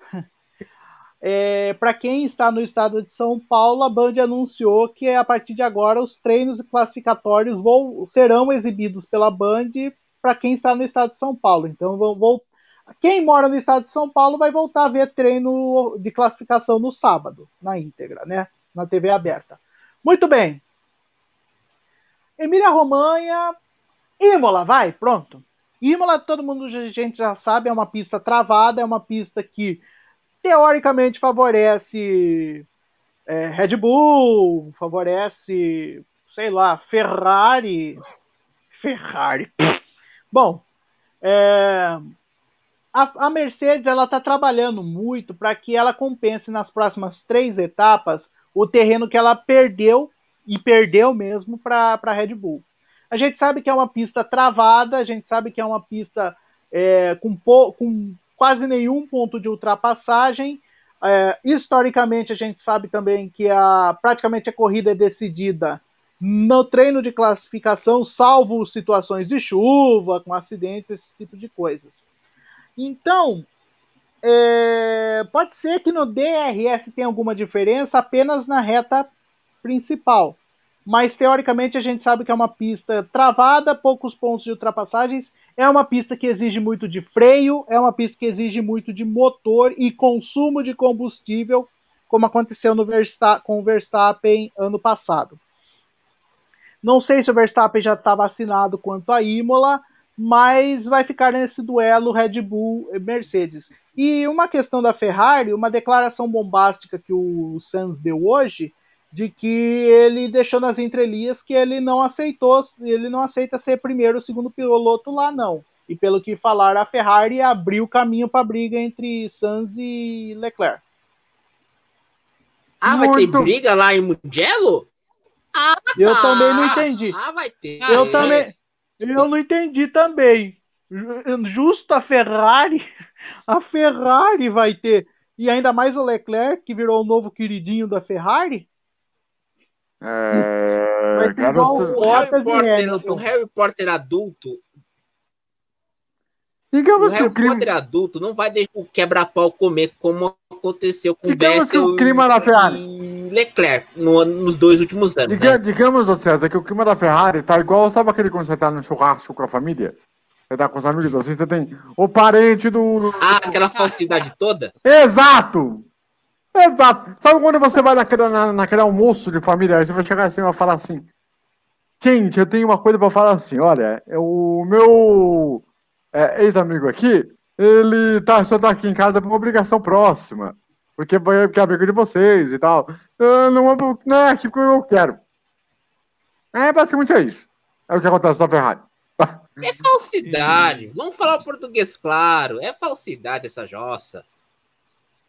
É, para quem está no estado de São Paulo, a Band anunciou que a partir de agora os treinos classificatórios vão, serão exibidos pela Band para quem está no estado de São Paulo. Então, vou, vou, quem mora no estado de São Paulo vai voltar a ver treino de classificação no sábado, na íntegra, né? Na TV aberta. Muito bem. Emília Romanha, Imola, vai, pronto. Imola, todo mundo a gente já sabe, é uma pista travada, é uma pista que teoricamente favorece é, Red Bull, favorece, sei lá, Ferrari. Ferrari. Bom, é, a, a, Mercedes ela está trabalhando muito para que ela compense nas próximas três etapas o terreno que ela perdeu e perdeu mesmo para a Red Bull. A gente sabe que é uma pista travada, a gente sabe que é uma pista é, com, com quase nenhum ponto de ultrapassagem. É, historicamente, a gente sabe também que a, praticamente a corrida é decidida no treino de classificação, salvo situações de chuva, com acidentes, esse tipo de coisas. Então, é, pode ser que no DRS tenha alguma diferença apenas na reta principal mas teoricamente a gente sabe que é uma pista travada, poucos pontos de ultrapassagens, é uma pista que exige muito de freio, é uma pista que exige muito de motor e consumo de combustível, como aconteceu no Versta com o Verstappen ano passado. Não sei se o Verstappen já está vacinado quanto a Imola, mas vai ficar nesse duelo Red Bull Mercedes. E uma questão da Ferrari, uma declaração bombástica que o Sanz deu hoje, de que ele deixou nas entrelinhas que ele não aceitou, ele não aceita ser primeiro ou segundo piloto lá não. E pelo que falaram, a Ferrari abriu caminho para a briga entre Sainz e Leclerc. Ah, Muito... vai ter briga lá em Mugello? Ah, eu tá. também não entendi. Ah, vai ter. Eu também. Eu não entendi também. Justo a Ferrari, a Ferrari vai ter. E ainda mais o Leclerc, que virou o novo queridinho da Ferrari. É, cara, o, Harry Potter, o Harry Potter adulto. Digamos o Harry que o Potter adulto não vai deixar o quebra-pau comer como aconteceu com digamos Vettel que o clima da Ferrari e Leclerc no, nos dois últimos anos. Diga, né? Digamos, César, que o clima da Ferrari tá igual, sabe aquele quando você tá no churrasco com a família? Você tá com os amigos, assim, você tem o parente do. Ah, aquela falsidade toda? Exato! Exato. Sabe quando você vai naquele, na, naquele almoço de família, aí você vai chegar assim e vai falar assim, gente, eu tenho uma coisa para falar assim, olha, o meu é, ex-amigo aqui, ele tá, só tá aqui em casa por uma obrigação próxima, porque, porque é amigo de vocês e tal. não, é, não é aqui que eu quero. É, basicamente é isso. É o que acontece na Ferrari. É falsidade. Vamos falar português claro. É falsidade essa jossa.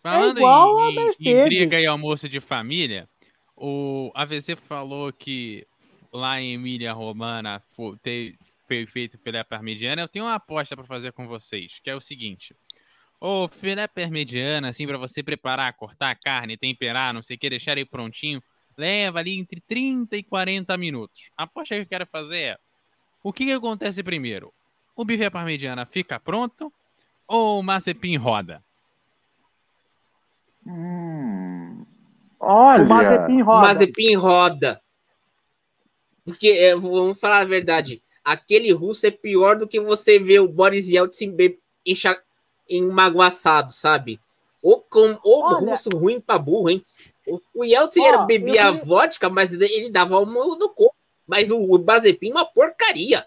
Falando é igual em, em, briga e almoço de família, o AVC falou que lá em Emília Romana foi feito filé parmigiana. Eu tenho uma aposta para fazer com vocês, que é o seguinte. O filé parmigiana, assim, para você preparar, cortar a carne, temperar, não sei o que, deixar ele prontinho, leva ali entre 30 e 40 minutos. A aposta que eu quero fazer é: o que, que acontece primeiro? O bife parmegiana fica pronto ou o Mazepin roda? Hum, olha. O Mazepin O roda. Mazepin roda. Porque, é, vamos falar a verdade, aquele russo é pior do que você ver o Boris Yeltsin encha- sabe? Ou com ou Olha- russo ruim pra burro, hein? O, o Yeltsin Ó, era, eu bebia queria- vodka, mas ele dava uma no corpo. Mas o, o Mazepin é uma porcaria.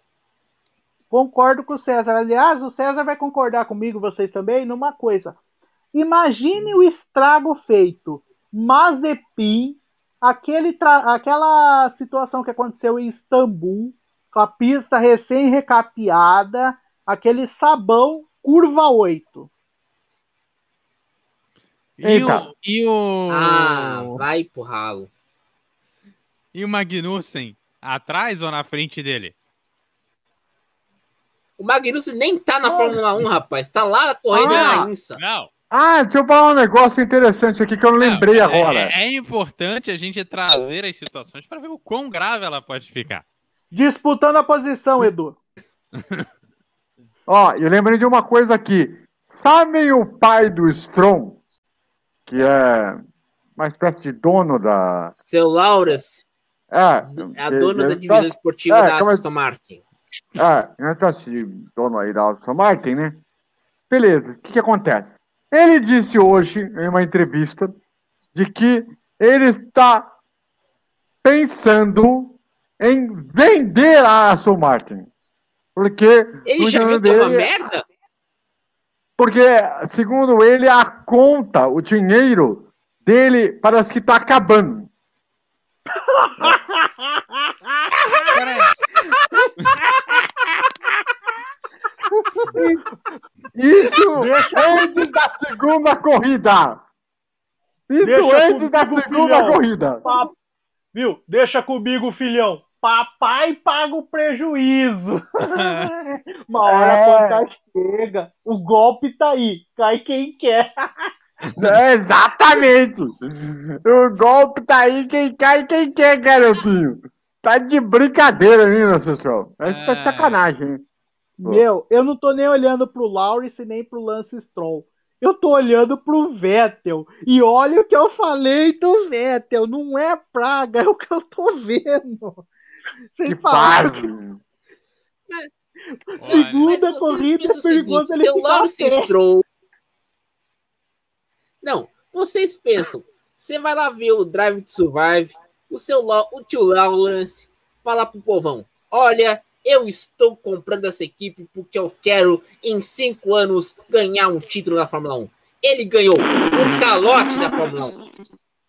Concordo com o César. Aliás, o César vai concordar comigo, vocês também, numa coisa. Imagine o estrago feito. Mazepin, aquele tra- aquela situação que aconteceu em Istambul, com a pista recém-recapeada, aquele sabão, curva 8. E o, e o, Ah, vai pro ralo. e o Magnussen atrás ou na frente dele? O Magnussen nem tá na Fórmula 1, rapaz. Tá lá correndo Ah. na INSA. Não. Ah, deixa eu falar um negócio interessante aqui que eu não lembrei Não, agora. É, é importante a gente trazer as situações para ver o quão grave ela pode ficar. Disputando a posição, Edu. Ó, eu lembrei de uma coisa aqui. Sabem o pai do Strong, que é uma espécie de dono da. Seu Laurence É, é a dona da divisão tá- esportiva é, da é- Aston Martin. É, uma espécie de dono aí da Aston Martin, né? Beleza, o que, que acontece? Ele disse hoje, em uma entrevista, de que ele está pensando em vender a Aston Martin. Porque. Ele já que é uma dele, merda? Porque, segundo ele, a conta, o dinheiro dele parece que está acabando. Isso antes da segunda corrida. Isso Deixa antes da segunda filhão. corrida. Pa- Viu? Deixa comigo, filhão. Papai paga o prejuízo. Uma hora É. a conta chega. O golpe tá aí. Cai quem quer. É, exatamente. O golpe tá aí, quem cai, quem quer, garotinho. Tá de brincadeira, hein, pessoal? Isso tá de É. sacanagem, hein? Meu, eu não tô nem olhando pro Lawrence nem pro Lance Stroll. Eu tô olhando pro Vettel. E olha o que eu falei do Vettel. Não é praga, é o que eu tô vendo. Que Vocês falaram Segunda vocês corrida perigoso seguinte, ele seu ficar Lawrence. Stroll. Não, vocês pensam, você vai lá ver o Drive to Survive, o seu o tio Lawrence, falar pro povão: olha, eu estou comprando essa equipe porque eu quero, em cinco anos, ganhar um título na Fórmula 1. Ele ganhou o calote da Fórmula 1.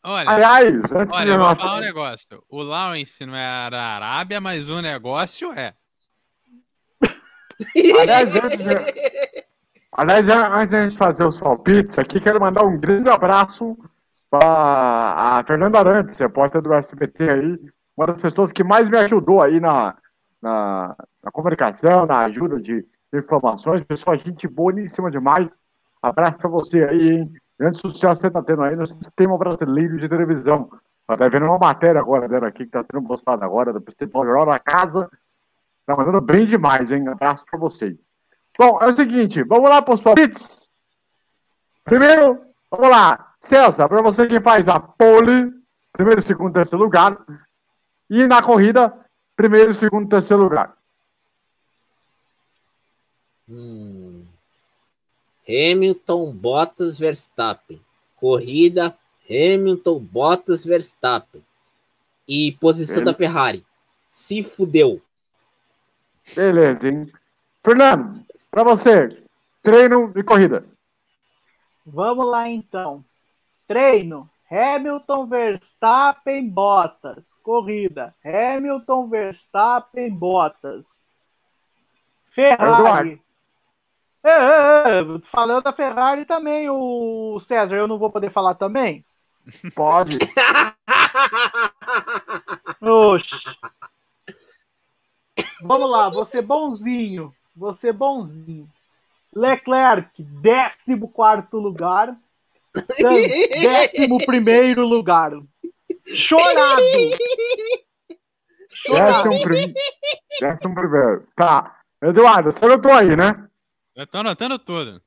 olha, Aliás, antes olha, de eu vou falar um negócio. O Lawrence não é da Arábia, mas o negócio é. Aliás, antes de... Aliás, antes de a gente fazer os palpites aqui, quero mandar um grande abraço para a Fernanda Arantes, repórter do SBT aí, uma das pessoas que mais me ajudou aí na, na, na comunicação, na ajuda de informações. Pessoal, gente boníssima demais. Abraço para você aí, hein? Grande sucesso você está tendo aí no sistema brasileiro de televisão. Tá vendo uma matéria agora dela aqui que está sendo postada agora do Principal Jornal da Casa. Tá mandando bem demais, hein? Abraço para vocês. Bom, é o seguinte, vamos lá para os palpites. Primeiro, vamos lá. César, para você quem faz a pole, primeiro, segundo, terceiro lugar. E na corrida, primeiro, segundo, terceiro lugar. Hum. Hamilton, Bottas, Verstappen. Corrida, Hamilton, Bottas, Verstappen. E posição da Ferrari. Se fudeu. Beleza, hein? Fernando, para você, treino e corrida. Vamos lá então. Treino. Hamilton, Verstappen, Bottas. Corrida. Hamilton, Verstappen, Bottas. Ferrari. É, é, é, falando da Ferrari também, o César, eu não vou poder falar também? Pode. Oxi. Vamos lá, você bonzinho. Você bonzinho. Leclerc, 14 lugar. Décimo primeiro lugar. Chorado! Décimo, prim... Décimo primeiro. Tá. Eduardo, você anotou aí, né? Eu tô anotando tudo.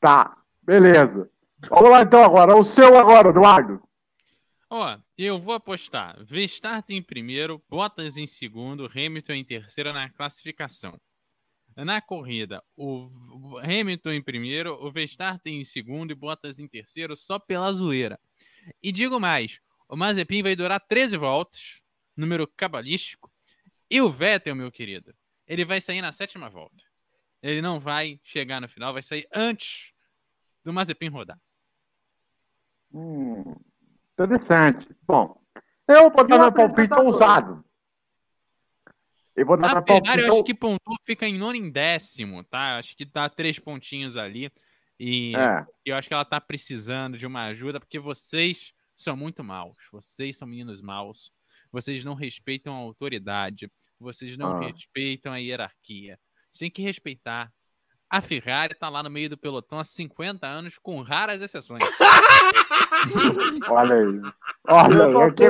Tá. Beleza. Vamos lá então agora. O seu agora, Eduardo. Ó, eu vou apostar Verstappen em primeiro, Bottas em segundo, Hamilton em terceiro na classificação. Na corrida, o Hamilton em primeiro, o Verstappen em segundo e Bottas em terceiro, só pela zoeira. E digo mais, o Mazepin vai durar 13 voltas, número cabalístico, e o Vettel, meu querido, ele vai sair na sétima volta. Ele não vai chegar no final, vai sair antes do Mazepin rodar. Hum, interessante. Bom, eu vou dar meu palpite ousado. Eu vou dar a Ferrari, eu acho que pontuou, fica em nono em décimo, tá? Acho que dá três pontinhos ali. E é. eu acho que ela tá precisando de uma ajuda, porque vocês são muito maus. Vocês são meninos maus. Vocês não respeitam a autoridade. Vocês não ah. respeitam a hierarquia. Você tem que respeitar. A Ferrari tá lá no meio do pelotão há 50 anos, com raras exceções. Olha aí. Olha, que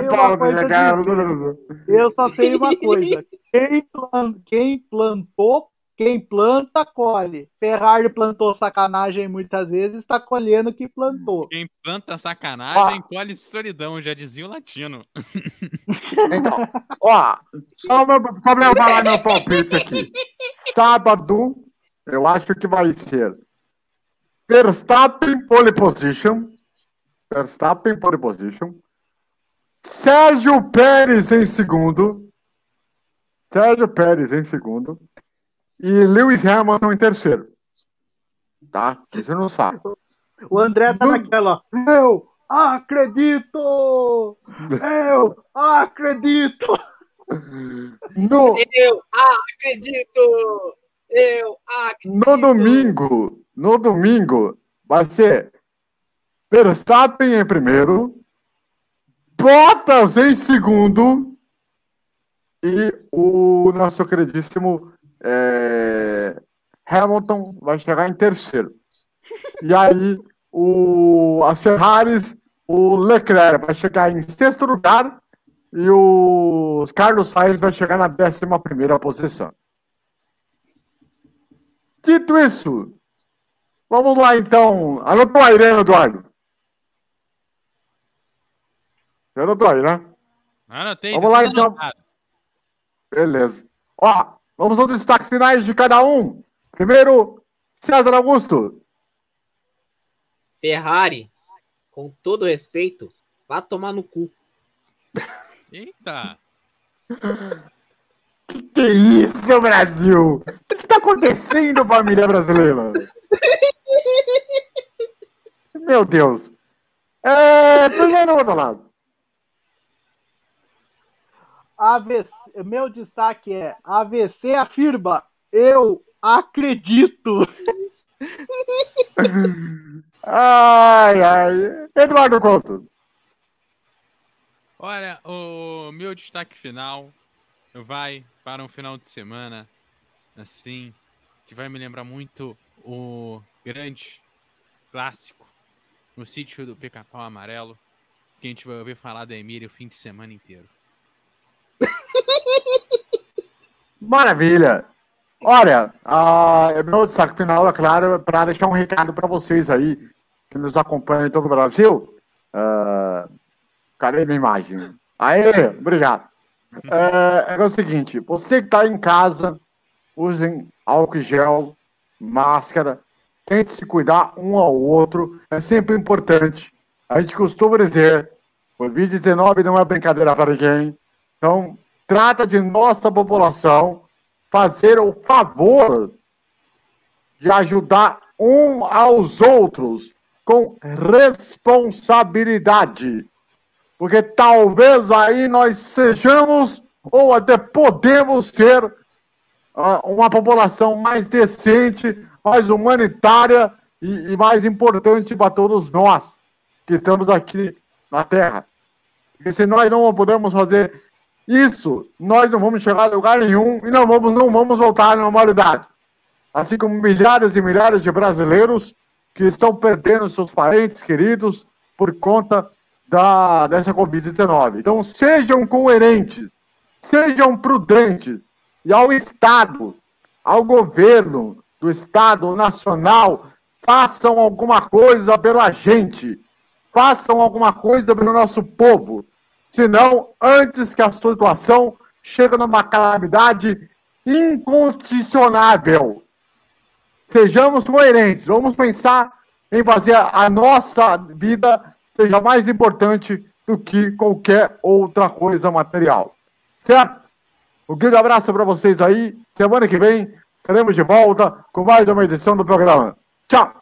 Eu só tenho uma coisa. Quem, plant... Quem plantou quem planta, colhe. Ferrari plantou sacanagem muitas vezes, está colhendo o que plantou. Quem planta sacanagem, ah. colhe solidão, já dizia o latino. Então, ó, só o problema falar meu palpite aqui. Sábado, eu acho que vai ser Verstappen pole position. Verstappen pole position. Sérgio Pérez em segundo. Sérgio Pérez em segundo e Lewis Hamilton em terceiro. Tá? Você não sabe. O André tá naquela. Eu acredito! Eu acredito! No... Eu acredito! Eu acredito! No domingo, no domingo, vai ser Verstappen em primeiro, Bottas em segundo e o nosso queridíssimo é, Hamilton vai chegar em terceiro. E aí o, a Ferraris, o Leclerc vai chegar em sexto lugar e o Carlos Sainz vai chegar na décima primeira posição. Dito isso, vamos lá então. Anotou aí, né, Eduardo? Anotou aí, né? Anotei. Vamos lá então. Beleza. Ó, Vamos aos destaques finais de cada um. Primeiro, César Augusto. Ferrari, com todo respeito, vá tomar no cu. Eita! Que que é isso, Brasil? O que, que tá acontecendo, família brasileira? Meu Deus. É, primeiro outro lado. AVC, meu destaque é AVC afirma, eu acredito. ai, ai. Eduardo Couto. Olha, o meu destaque final vai para um final de semana assim, que vai me lembrar muito o grande clássico no sítio do Pica-Pau Amarelo, que a gente vai ouvir falar da Emília o fim de semana inteiro. Maravilha! Olha, uh, meu destaque final, é claro, para deixar um recado para vocês aí que nos acompanham em todo o Brasil. Uh, cadê minha imagem? Aê, obrigado. É, é o seguinte, você que está em casa, usem álcool gel, máscara, tente se cuidar um ao outro, é sempre importante. A gente costuma dizer, o Covid-19 não é brincadeira para ninguém, então trata de nossa população fazer o favor de ajudar um aos outros com responsabilidade. Porque talvez aí nós sejamos ou até podemos ser uh, uma população mais decente, mais humanitária e, e mais importante para todos nós que estamos aqui na Terra. Porque se nós não podemos fazer isso, nós não vamos chegar a lugar nenhum e não vamos, não vamos voltar à normalidade. Assim como milhares e milhares de brasileiros que estão perdendo seus parentes queridos por conta da, dessa Covid-19. Então, sejam coerentes, sejam prudentes, e ao Estado, ao governo do Estado Nacional, façam alguma coisa pela gente, façam alguma coisa pelo nosso povo. Senão, antes que a situação chegue numa calamidade inconstitucionável. Sejamos coerentes, vamos pensar em fazer a nossa vida seja mais importante do que qualquer outra coisa material. Certo? Um grande abraço para vocês aí. Semana que vem estaremos de volta com mais uma edição do programa. Tchau!